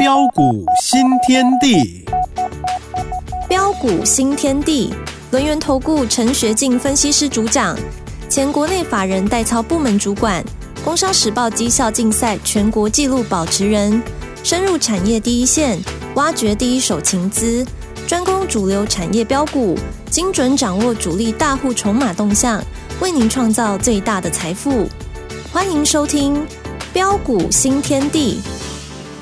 标股新天地，标股新天地，轮源投顾陈学进分析师主讲，前国内法人代操部门主管，工商时报绩效竞赛全国纪录保持人，深入产业第一线，挖掘第一手情资，专攻主流产业标股，精准掌握主力大户筹码动向，为您创造最大的财富。欢迎收听标股新天地。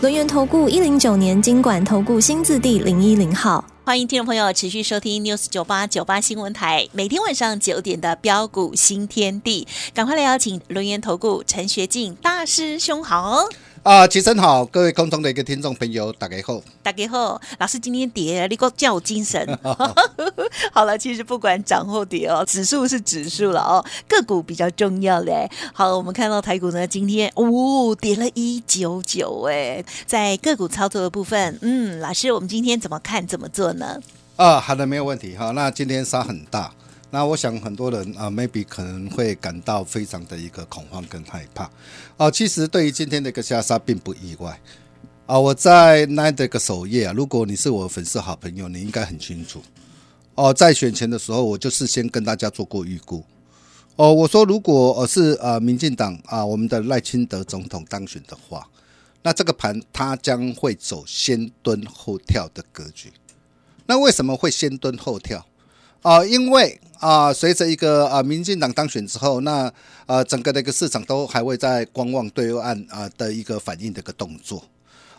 轮源投顾一零九年经管投顾新字第零一零号，欢迎听众朋友持续收听 News 九八九八新闻台，每天晚上九点的标股新天地，赶快来邀请轮源投顾陈学进大师兄好。啊，齐晨好，各位空中的一个听众朋友，大家好。大家好，老师今天跌，你给我叫我精神。好了，其实不管涨或跌哦，指数是指数了哦，个股比较重要嘞。好，我们看到台股呢，今天哦跌了一九九哎，在个股操作的部分，嗯，老师，我们今天怎么看怎么做呢？啊，好的，没有问题哈。那今天杀很大。那我想很多人啊，maybe 可能会感到非常的一个恐慌跟害怕啊。其实对于今天的一个下杀并不意外啊。我在 Nine 的一个首页啊，如果你是我粉丝好朋友，你应该很清楚哦。在选前的时候，我就事先跟大家做过预估哦。我说如果我是呃民进党啊我们的赖清德总统当选的话，那这个盘它将会走先蹲后跳的格局。那为什么会先蹲后跳？啊，因为啊，随着一个啊，民进党当选之后，那呃，整个的一个市场都还会在观望对岸啊的一个反应的一个动作，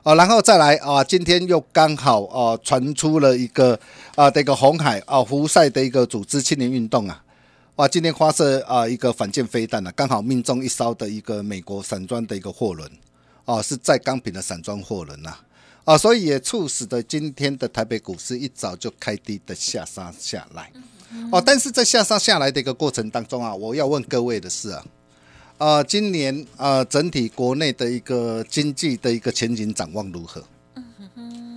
啊，然后再来啊，今天又刚好啊传出了一个啊这个红海啊胡塞的一个组织青年运动啊，哇，今天发射啊一个反舰飞弹呢，刚好命中一艘的一个美国散装的一个货轮，啊，是在钢品的散装货轮呐。啊，所以也促使的今天的台北股市一早就开低的下杀下来。哦，但是在下杀下来的一个过程当中啊，我要问各位的是啊，呃，今年呃整体国内的一个经济的一个前景展望如何？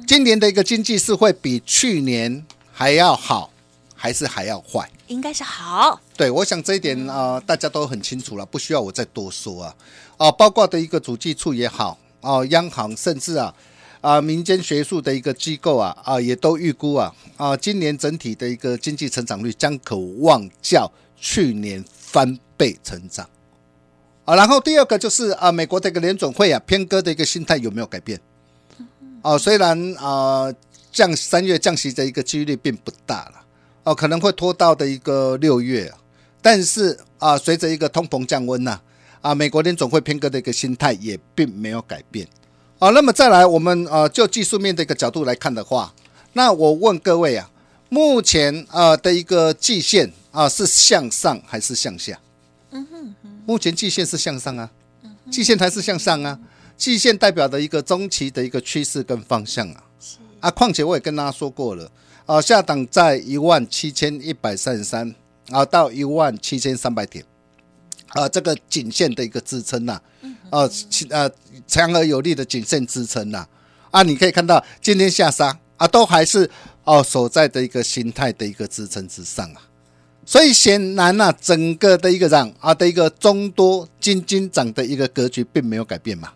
今年的一个经济是会比去年还要好，还是还要坏？应该是好。对，我想这一点啊，大家都很清楚了，不需要我再多说啊。啊，包括的一个主计处也好，啊，央行甚至啊。啊，民间学术的一个机构啊，啊，也都预估啊，啊，今年整体的一个经济成长率将可望较去年翻倍成长。啊，然后第二个就是啊，美国的一个联总会啊，偏鸽的一个心态有没有改变？啊，虽然啊降三月降息的一个几率并不大了，哦，可能会拖到的一个六月，但是啊，随着一个通膨降温呐，啊，美国联总会偏鸽的一个心态也并没有改变。啊，那么再来，我们呃就技术面的一个角度来看的话，那我问各位啊，目前呃的一个季线啊是向上还是向下？嗯哼，目前季线是向上啊，季线还是向上啊，季线代表的一个中期的一个趋势跟方向啊。啊，况且我也跟大家说过了，啊下档在一万七千一百三十三啊到一万七千三百点。啊，这个颈线的一个支撑呐，呃，呃，强而有力的颈线支撑呐，啊，你可以看到今天下杀啊，都还是哦所在的一个形态的一个支撑之上啊，所以显然呐，整个的一个涨啊的一个中多金金涨的一个格局并没有改变嘛，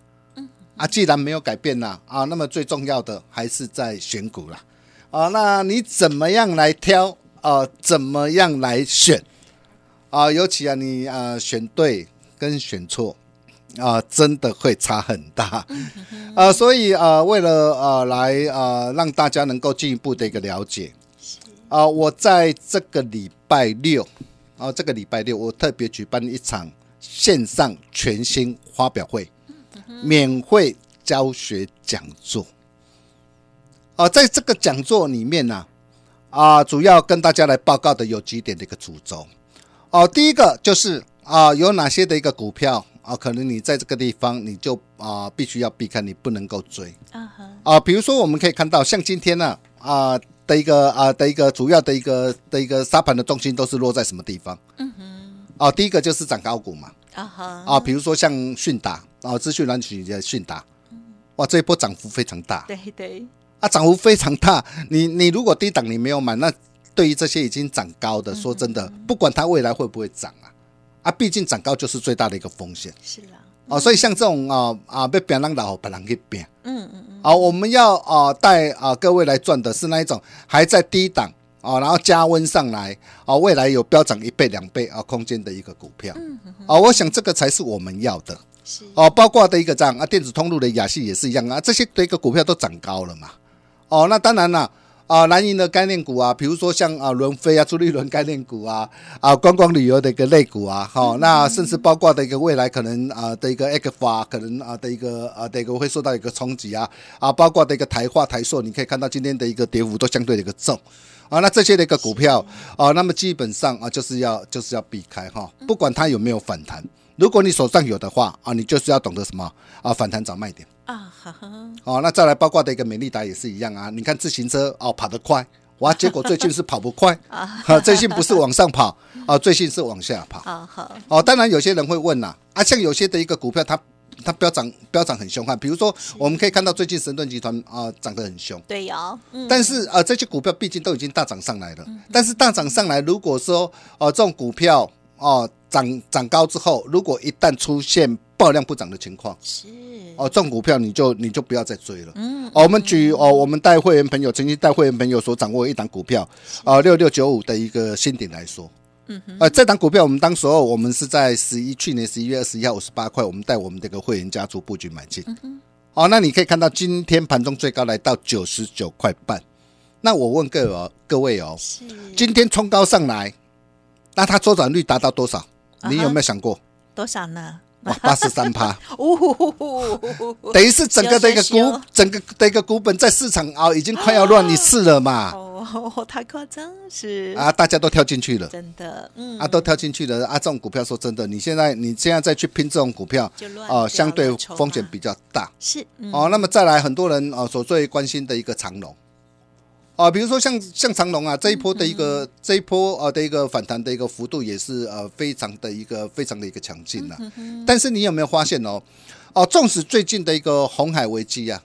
啊，既然没有改变呐，啊，那么最重要的还是在选股啦，啊，那你怎么样来挑啊？怎么样来选？啊，尤其啊，你啊选对跟选错啊，真的会差很大啊。所以啊，为了啊来啊让大家能够进一步的一个了解啊，我在这个礼拜六啊，这个礼拜六我特别举办一场线上全新发表会，免费教学讲座啊，在这个讲座里面呢啊，主要跟大家来报告的有几点的一个主轴。哦，第一个就是啊，有哪些的一个股票啊，可能你在这个地方你就啊必须要避开，你不能够追。啊啊，比如说我们可以看到，像今天呢啊的一个啊的一个主要的一个的一个沙盘的重心都是落在什么地方？嗯哼。哦，第一个就是涨高股嘛。啊哈。啊，比如说像迅达啊，资讯软体的迅达，哇，这一波涨幅非常大。对对。啊，涨幅非常大。你你如果低档你没有买，那对于这些已经涨高的，说真的，不管它未来会不会涨啊，啊，毕竟涨高就是最大的一个风险。是啦，哦，所以像这种啊啊被别人老别人去变，嗯嗯嗯，啊，我们要啊带啊各位来赚的是那一种还在低档啊，然后加温上来啊，未来有飙涨一倍两倍啊空间的一个股票，啊，我想这个才是我们要的。是。哦，包括的一个这样啊，电子通路的雅系也是一样啊，这些的一个股票都涨高了嘛，哦，那当然了。啊，蓝银的概念股啊，比如说像啊轮飞啊、朱立伦概念股啊，啊观光旅游的一个类股啊，好、那甚至包括的一个未来可能啊的一个 X 发，可能啊的一个啊的一个会受到一个冲击啊，啊包括的一个台化、台塑，你可以看到今天的一个跌幅都相对的一个重。啊，那这些的一个股票啊，那么基本上啊，就是要就是要避开哈，不管它有没有反弹，如果你手上有的话啊，你就是要懂得什么啊，反弹找卖点。啊哈哈，哦，那再来包括的一个美利达也是一样啊。你看自行车哦跑得快，哇，结果最近是跑不快 啊，最近不是往上跑啊，最近是往下跑。好好哦，当然有些人会问呐、啊，像有些的一个股票它它飙涨飙涨很凶悍，比如说我们可以看到最近神盾集团啊涨得很凶。对呀，嗯，但是呃，这些股票毕竟都已经大涨上来了。但是大涨上来，如果说哦、呃这种股票哦、涨涨高之后，如果一旦出现爆量不涨的情况，是哦，这种股票你就你就不要再追了。嗯，哦，我们举哦，我们带会员朋友曾经带会员朋友所掌握的一档股票，啊，六六九五的一个新顶来说，嗯哼，呃，这档股票我们当时候我们是在十一去年十一月二十一号五十八块，我们带我们这个会员家族布局买进。哦，那你可以看到今天盘中最高来到九十九块半。那我问各位哦，各位哦，是今天冲高上来，那它周转率达到多少？你有没有想过？多少呢？哇，八十三趴。等于是整个的一个股整个的一个股本在市场啊，已经快要乱一次了嘛。哦，太夸张，是啊，大家都跳进去了，真的，嗯，啊，都跳进去了啊。这种股票说真的，你现在你现在再去拼这种股票哦，掉相对风险比较大。是嗯哦，那么再来，很多人哦所最关心的一个长龙，哦，比如说像像长隆啊这一波的一个、嗯这一波啊的一个反弹的一个幅度也是呃非常的一个非常的一个强劲嗯呐、但是你有没有发现哦？哦，纵使最近的一个红海危机啊，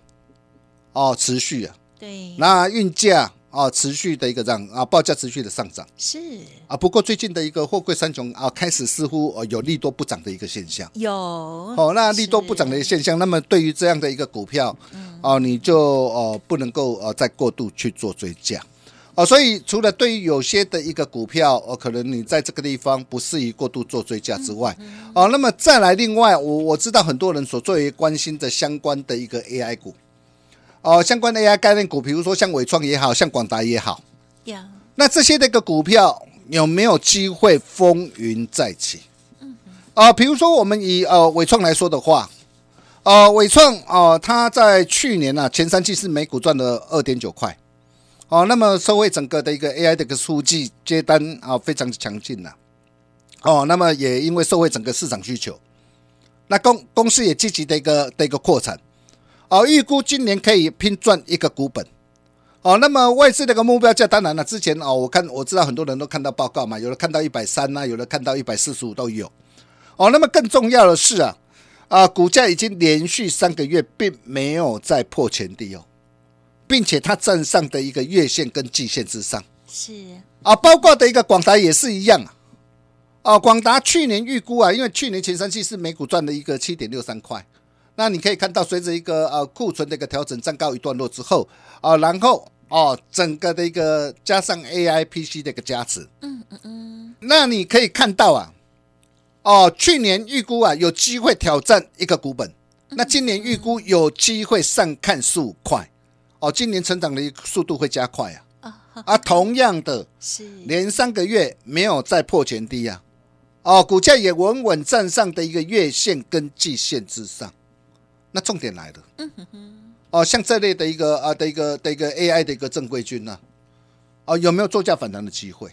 哦持续啊，对，那运价啊持续的一个这样啊报价持续的上涨。是。啊，不过最近的一个货柜三雄啊开始似乎呃有利多不涨的一个现象。有哦，那利多不涨的现象，那么对于这样的一个股票，哦，你就哦不能够呃再过度去做追加。哦，所以除了对于有些的一个股票，哦，可能你在这个地方不适宜过度做追加之外，哦，那么再来另外，我我知道很多人所最为关心的相关的一个 AI 股，哦，相关的 AI 概念股，比如说像伟创也好像广达也好，有，那这些的一个股票有没有机会风云再起？啊、比如说我们以呃伟创来说的话，呃伟创哦、它在去年啊前三季是每股赚了二点九块，哦，那么社会整个的一个 AI 的一个数据接单啊、非常强劲呐、哦，那么也因为社会整个市场需求，那公公司也积极的一个的一个扩产，哦，预估今年可以拼赚一个股本。哦，那么外资那个目标价，当然了，之前哦，我看我知道很多人都看到报告嘛，有的看到一百三呐，有的看到一百四十五都有。哦，那么更重要的是啊，啊，股价已经连续三个月并没有再破前低哦，并且它站上的一个月线跟季线之上是啊，包括的一个广达也是一样啊。啊，广达去年预估啊，因为去年前三季是每股赚了一个七点六三块，那你可以看到，随着一个呃库存的一个调整暂告一段落之后啊，然后哦整个的一个加上 AI PC 的一个加持，嗯嗯嗯，那你可以看到啊，哦，去年预估啊有机会挑战一个股本，那今年预估有机会上看十五块，哦，今年成长的速度会加快啊。啊同样的是。连三个月没有再破前低啊，哦，股价也稳稳站上的一个月线跟季线之上，那重点来了，哦，像这类的一个啊的一个的一个 AI 的一个正规军呢、哦，有没有作价反弹的机会？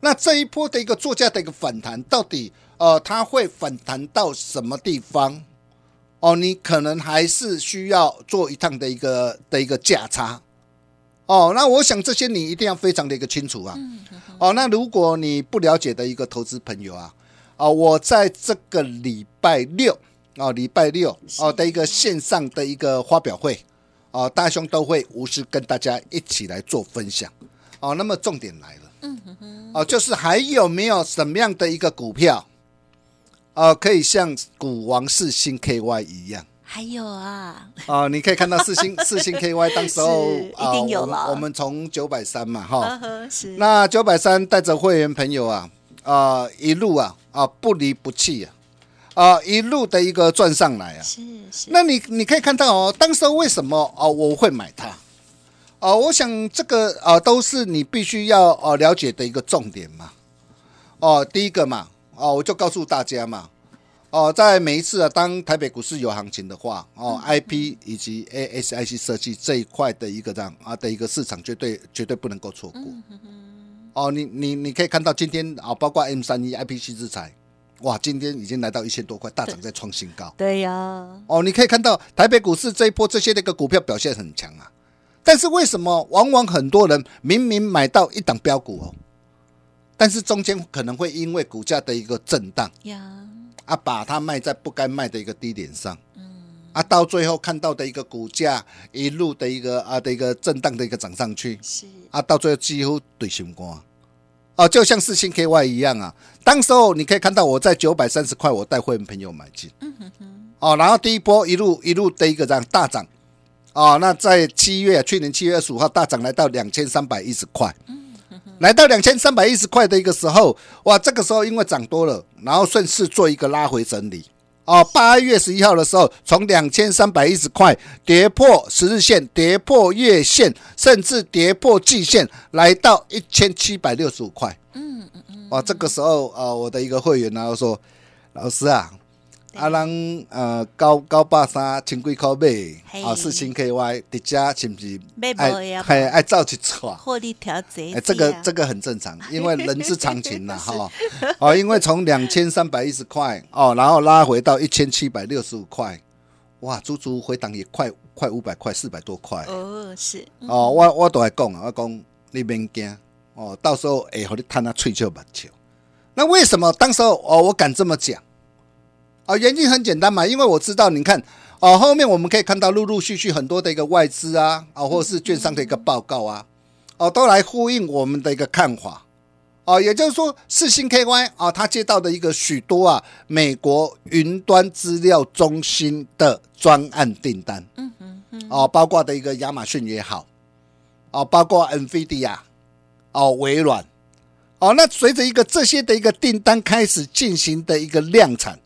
那这一波的一个作价的一个反弹，到底呃它会反弹到什么地方？哦，你可能还是需要做一趟的一个的一个价差。哦，那我想这些你一定要非常的一个清楚啊。哦，那如果你不了解的一个投资朋友啊，啊，我在这个礼拜六啊，礼拜六哦的一个线上的一个发表会，哦，大兄都会无私跟大家一起来做分享。哦，那么重点来了，哦，就是还有没有什么样的一个股票，哦，可以像股王四星 KY 一样。还有啊，哦，你可以看到四星 四星 KY 当时候是一定有啊我们了。我们从九百三嘛，哈，那九百三带着会员朋友啊，啊、一路啊啊不离不弃啊，啊、一路的一个转上来啊。是是，那你你可以看到哦，当时为什么哦我会买它？哦，我想这个啊都是你必须要哦了解的一个重点嘛。哦，第一个嘛，哦我就告诉大家嘛，哦在每一次啊当台北股市有行情的话，哦 IP 以及 ASIC 设计这一块的一个这样啊的一个市场绝对绝对不能够错过。哦，你你你可以看到今天啊，包括 M 三一 IPC 制裁，哇，今天已经来到一千多块，大涨在创新高。对呀，哦，你可以看到台北股市这一波这些的一个股票表现很强啊，但是为什么往往很多人明明买到一档标股哦，但是中间可能会因为股价的一个震荡呀，啊，把它卖在不该卖的一个低点上，啊，到最后看到的一个股价一路的一个啊的一个震荡的一个涨上去，是。啊，到最后几乎对心肝。哦，就像四星 KY 一样啊，当时候你可以看到我在九百三十块，我带会员朋友买进，嗯哼哼。哦，然后第一波一路一路的一个这样大涨，哦，那在七月去年七月二十五号大涨来到两千三百一十块，来到两千三百一十块的一个时候，哇，这个时候因为涨多了，然后顺势做一个拉回整理。哦，八月十一号的时候，从两千三百一十块跌破十日线，跌破月线，甚至跌破季线，来到一千七百六十五块。嗯嗯嗯。哇，这个时候呃，我的一个会员然后说，老师啊，啊咱呃高高百三千几块买，嘿啊四千 KY，伫遮是不是买无爱呀爱爱照去错？获利调节哎，这个这个很正常，因为人之常情呐，哈。哦，因为从两千三百一十块哦，然后拉回到一千七百六十五块，哇，足足回档也快快五百块，四百多块。哦是哦，我我都来讲啊，我讲你免惊哦，到时候会和你探他吹球把球。那为什么当时候哦我敢这么讲？啊，原因很简单嘛，因为我知道，你看哦，后面我们可以看到陆陆续续很多的一个外资啊，啊，或者是券商的一个报告啊，哦，都来呼应我们的一个看法。哦，也就是说，四星 KY 啊，他接到的一个许多啊，美国云端资料中心的专案订单，嗯嗯嗯，哦，包括的一个亚马逊也好，哦，包括 NVIDIA，哦，微软，哦，那随着一个这些的一个订单开始进行的一个量产，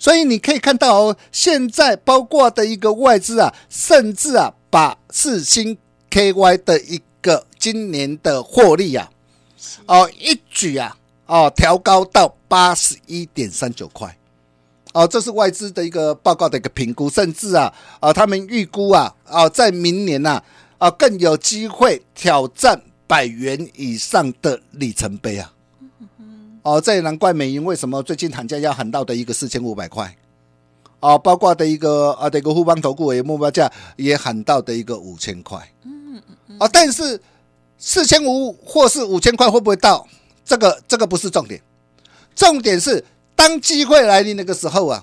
所以你可以看到哦，现在包括的一个外资啊，甚至啊，把四星 KY 的一个今年的获利啊，哦，一举啊，哦，调高到八十一点三九块。哦，这是外资的一个报告的一个评估，甚至啊，啊，他们预估啊，啊，在明年呐、啊，啊，更有机会挑战百元以上的里程碑啊。哦，这也难怪美银为什么最近喊价要喊到的一个四千五百块。哦，包括的一个啊，的一个富邦投顾也目标价也喊到的一个五千块。嗯嗯。哦，但是四千五或是五千块会不会到？这个这个不是重点，重点是当机会来临那个时候啊，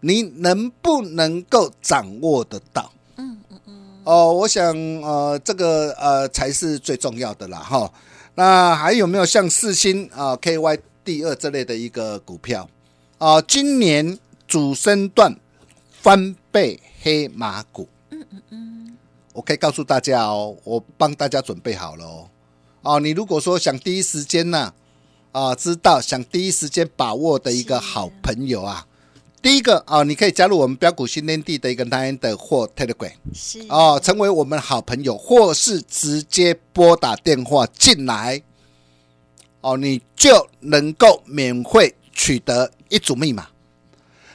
你能不能够掌握得到？嗯嗯嗯。哦，我想呃，这个呃才是最重要的啦哈。那还有没有像四星啊、KY 第二这类的一个股票啊、今年主升段翻倍黑马股。嗯嗯嗯我可以告诉大家哦，我帮大家准备好了哦。哦，你如果说想第一时间呢、啊，知道想第一时间把握的一个好朋友啊，第一个啊，你可以加入我们标股新天地的一个的或 Telegram 是哦，成为我们好朋友，或是直接拨打电话进来哦，你就能够免费取得一组密码。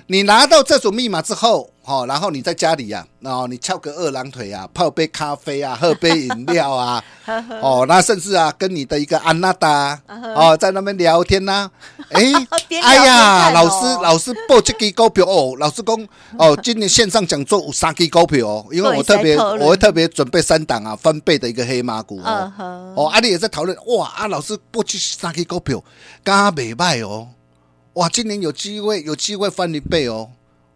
你拿到这组密码之后，哦，然后你在家里呀、啊，哦，你翘个二郎腿啊，泡杯咖啡啊，喝杯饮料啊，哦，那甚至啊，跟你的一个安娜达啊 哦，在那边聊天呐、哎 哎呀，老哦师，老师报这支股票哦，老师讲哦，今年线上讲座有三支股票哦，因为我特别我会特别准备三档啊，翻倍的一个黑马股嗯哦。哼，哦，阿丽也在讨论，哇，啊，老师报这三支股票，刚袂歹哦，哇，今年有机会，有机会翻一倍哦。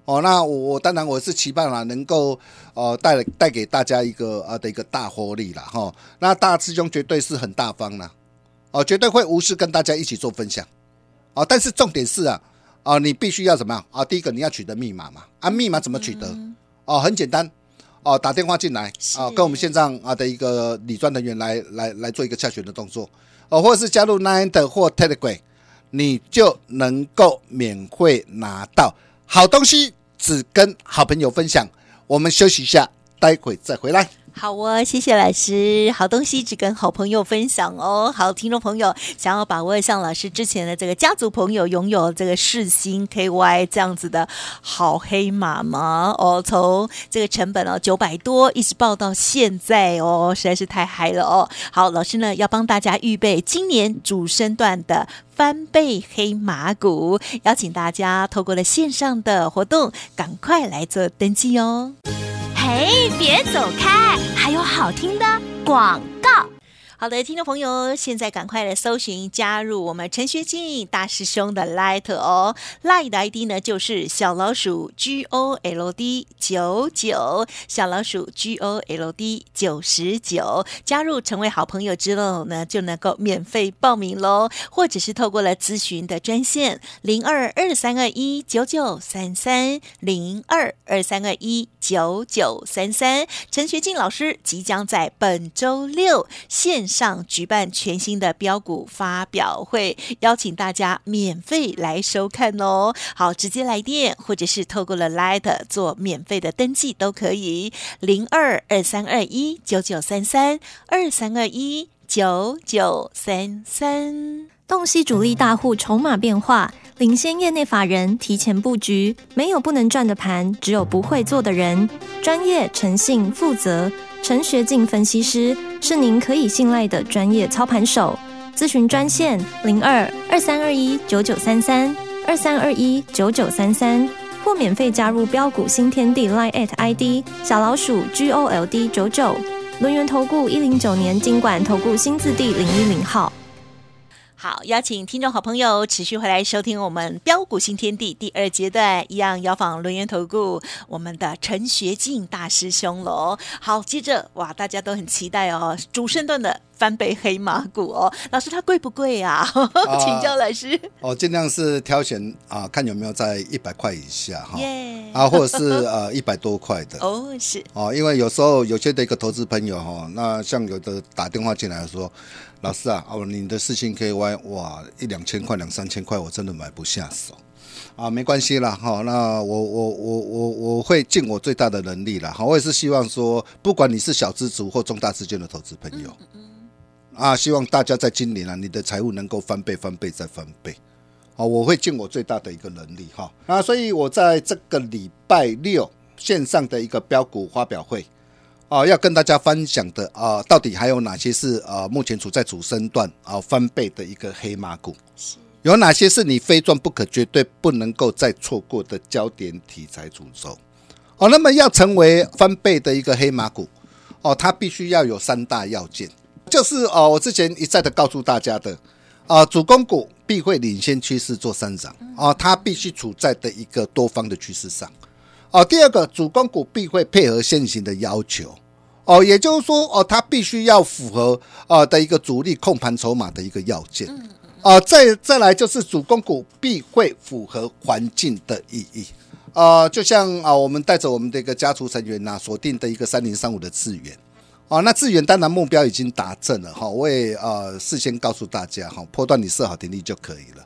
哦，那我我当然我是期盼啦，能够呃带带给大家一个呃的一个大活力啦哈、那大师兄绝对是很大方啦，哦，绝对会无私跟大家一起做分享。哦，但是重点是啊，哦，你必须要怎么样啊？第一个你要取得密码嘛，啊，密码怎么取得？哦，很简单，哦，打电话进来啊，跟我们线上啊的一个理专人员来来来做一个下选的动作，哦，或者是加入 Nine 的或 Telegram，你就能够免费拿到好东西，只跟好朋友分享。我们休息一下，待会再回来。好哦，谢谢老师。好东西只跟好朋友分享哦。好，听众朋友想要把握像老师之前的这个家族朋友拥有这个世星 KY 这样子的好黑马吗？哦，从这个成本哦九百多一直报到现在哦，实在是太嗨了哦。好，老师呢要帮大家预备今年主升段的翻倍黑马股，邀请大家透过了线上的活动，赶快来做登记哦。嘿，别走开，还有好听的广告。好的，听众朋友，现在赶快来搜寻加入我们陈学进大师兄的 Light 哦，Light 的 ID 呢就是小老鼠 G O L D 九九，小老鼠 G O L D 九十九，加入成为好朋友之后呢，就能够免费报名喽，或者是透过了咨询的专线零二二三二一九九三三零二二三二一九九三三，陈学进老师即将在本周六线上举办全新的标股发表会，邀请大家免费来收看哦。好，直接来电或者是透过了 Light 做免费的登记都可以，零二二三二一九九三三二三二一九九三三。洞悉主力大户筹码变化，领先业内法人提前布局。没有不能赚的盘，只有不会做的人。专业、诚信、负责，陈学进分析师是您可以信赖的专业操盘手。咨询专线零二二三二一九九三三二三二一九九三三，或免费加入标股新天地 Line at ID 小老鼠 G O L D 九九。轮源投顾一零九年经管投顾新字第零一零号。好，邀请听众好朋友持续回来收听我们标股新天地第二阶段，一样邀访轮源投顾我们的陈学进大师兄喽。好，接着哇，大家都很期待哦，主升段的翻倍黑马股哦，老师它贵不贵啊？请教老师。哦，尽量是挑选啊，看有没有在一百块以下哈，耶啊，或者是呃一百多块的。哦，是。哦，因为有时候有些的一个投资朋友哈，那像有的打电话进来说，老师啊，哦，你的四星 KY 哇，一两千块、两三千块，我真的买不下手。啊，没关系啦哈，那我我我我我会尽我最大的能力啦，哈，我也是希望说，不管你是小资族或重大资金的投资朋友，嗯啊，希望大家在今年啊，你的财务能够翻倍、翻倍再翻倍。好，我会尽我最大的一个能力哈。啊所以，我在这个礼拜六线上的一个标股发表会，啊，要跟大家分享的啊，到底还有哪些是啊，目前处在主升段啊翻倍的一个黑马股？有哪些是你非赚不可、绝对不能够再错过的焦点题材主轴？哦，那么要成为翻倍的一个黑马股，哦，它必须要有三大要件，就是哦，我之前一再的告诉大家的。啊，主攻股必会领先趋势做上涨啊，它必须处在的一个多方的趋势上。哦，第二个，主攻股必会配合现行的要求。哦，也就是说，哦，它必须要符合啊的一个主力控盘筹码的一个要件。啊，再再来就是主攻股必会符合环境的意义。啊，就像啊，我们带着我们的一个家族成员呐，锁定的一个三零三五的资源。哦，那智远当然目标已经达正了哈，我也呃事先告诉大家哈，破断你设好停利就可以了。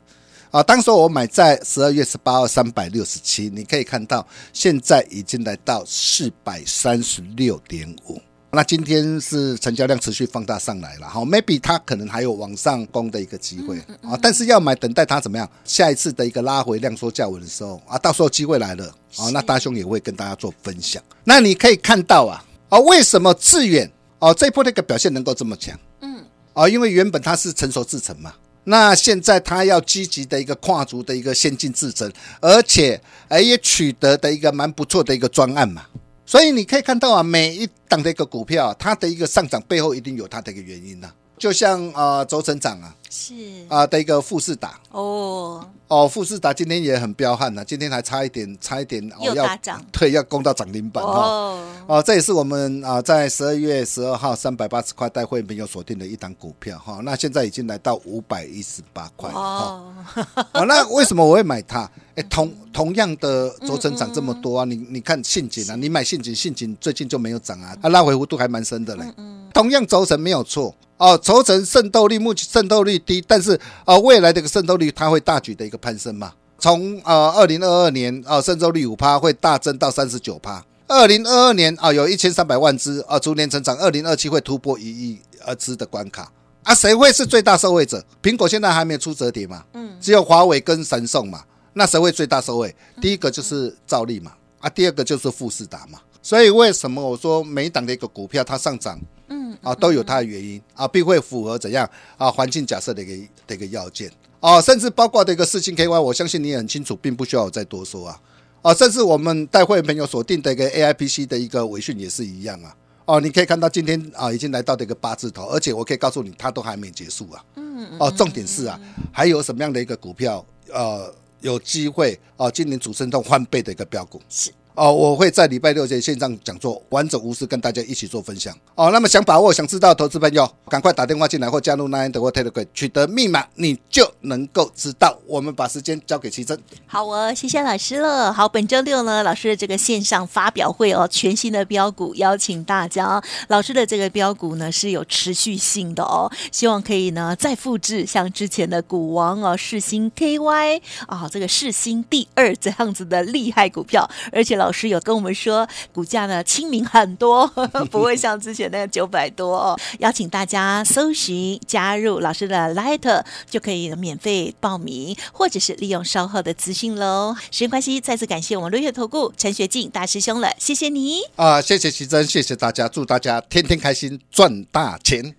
啊，当时我买在十二月十八号三百六十七，你可以看到现在已经来到四百三十六点五。那今天是成交量持续放大上来了，好，maybe 它可能还有往上攻的一个机会啊，但是要买等待它怎么样？下一次的一个拉回量缩价稳的时候啊，到时候机会来了啊，那大兄也会跟大家做分享。那你可以看到啊。啊，为什么致远哦这一波的一个表现能够这么强？嗯，啊，因为原本它是成熟制程嘛，那现在它要积极的一个跨足的一个先进制程，而且哎也取得的一个蛮不错的一个专案嘛，所以你可以看到啊，每一档的一个股票，它的一个上涨背后一定有它的一个原因呐。就像啊轴承长啊是。啊的一个富士达。哦，哦，富士达今天也很彪悍啊、今天还差一点，差一点哦要大涨。对，要攻到涨停板哈。哦，哦，这也是我们啊在十二月十二号三百八十块带会朋友锁定的一档股票哈，那现在已经来到五百一十八块哈。哦，哦，那为什么我会买它？哎，同同样的轴承涨这么多啊，你你看信锦啊，你买信锦，信锦最近就没有涨啊，啊拉回幅度还蛮深的嘞。嗯同样轴承没有错。哦，轴承渗透率目前渗透率低，但是呃未来的一个渗透率它会大举的一个攀升嘛。从呃二零二二年啊、渗透率五趴会大增到三十九趴，二零二二年啊、有一千三百万只啊、逐年成长，二零二七会突破一亿呃只的关卡。啊，谁会是最大受惠者？苹果现在还没有出折叠嘛，嗯，只有华为跟神送嘛，那谁会最大受惠？第一个就是兆利嘛，啊，第二个就是富士达嘛。所以为什么我说每一档的一个股票它上涨，嗯，啊，都有它的原因啊，并会符合怎样啊环境假设的一个的一个要件啊，甚至包括的一个四星 KY，我相信你也很清楚，并不需要我再多说啊。啊，甚至我们带会员朋友锁定的一个 AIPC 的一个尾讯也是一样啊。哦，你可以看到今天啊已经来到的一个八字头，而且我可以告诉你，它都还没结束啊。嗯哦，重点是啊，还有什么样的一个股票呃有机会啊，今年主升动翻倍的一个标股是。哦，我会在礼拜六在线上讲座，完整无私跟大家一起做分享。哦，那么想把握、想知道投资朋友，赶快打电话进来或加入 Nine 的或 Telegram，取得密码，你就能够知道。我们把时间交给奇珍。好哦，谢谢老师了。好，本周六呢，老师的这个线上发表会哦，全新的标股邀请大家。老师的这个标股呢是有持续性的哦，希望可以呢再复制像之前的股王哦，世新 KY 啊、这个世新第二这样子的厉害股票，而且老师有跟我们说，股价呢亲民很多，不会像之前那个九百多哦。邀请大家搜寻加入老师的 Light 就可以免费报名，或者是利用稍后的资讯喽。时间关系，再次感谢我们六月投顾陈学进大师兄了，谢谢你。啊，谢谢奇珍，谢谢大家，祝大家天天开心，赚大钱。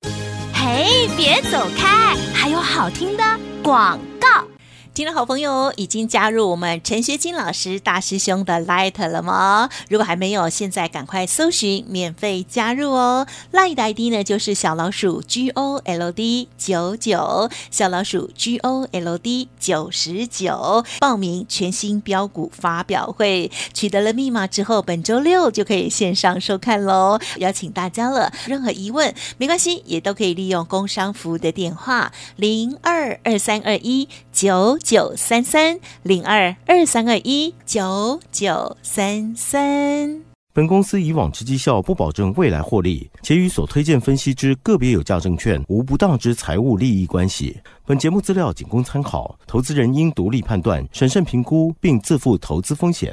嘿，别走开，还有好听的广告。听众好朋友已经加入我们陈学金老师大师兄的 Light 了吗？如果还没有，现在赶快搜寻免费加入哦。Light 的 ID 呢就是小老鼠 G O L D 九九，小老鼠 G O L D 九十九，报名全新标股发表会，取得了密码之后，本周六就可以线上收看喽。邀请大家了，任何疑问没关系，也都可以利用工商服务的电话零二二三二一九。九三三零二二三二一九九三三。本公司以往之绩效不保证未来获利，且与所推荐分析之个别有价证券无不当之财务利益关系。本节目资料仅供参考，投资人应独立判断、审慎评估，并自负投资风险。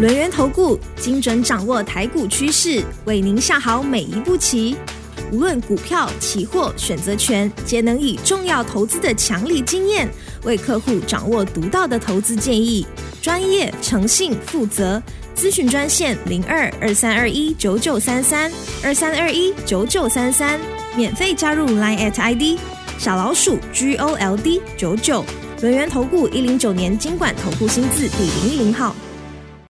轮源投顾精准掌握台股趋势，为您下好每一步棋。无论股票、期货、选择权，皆能以重要投资的强力经验，为客户掌握独到的投资建议。专业、诚信、负责。咨询专线零二二三二一九九三三二三二一九九三三，免费加入 Line at ID 小老鼠 G O L D 九九。轮源投顾一零九年经管投顾新字第零零号。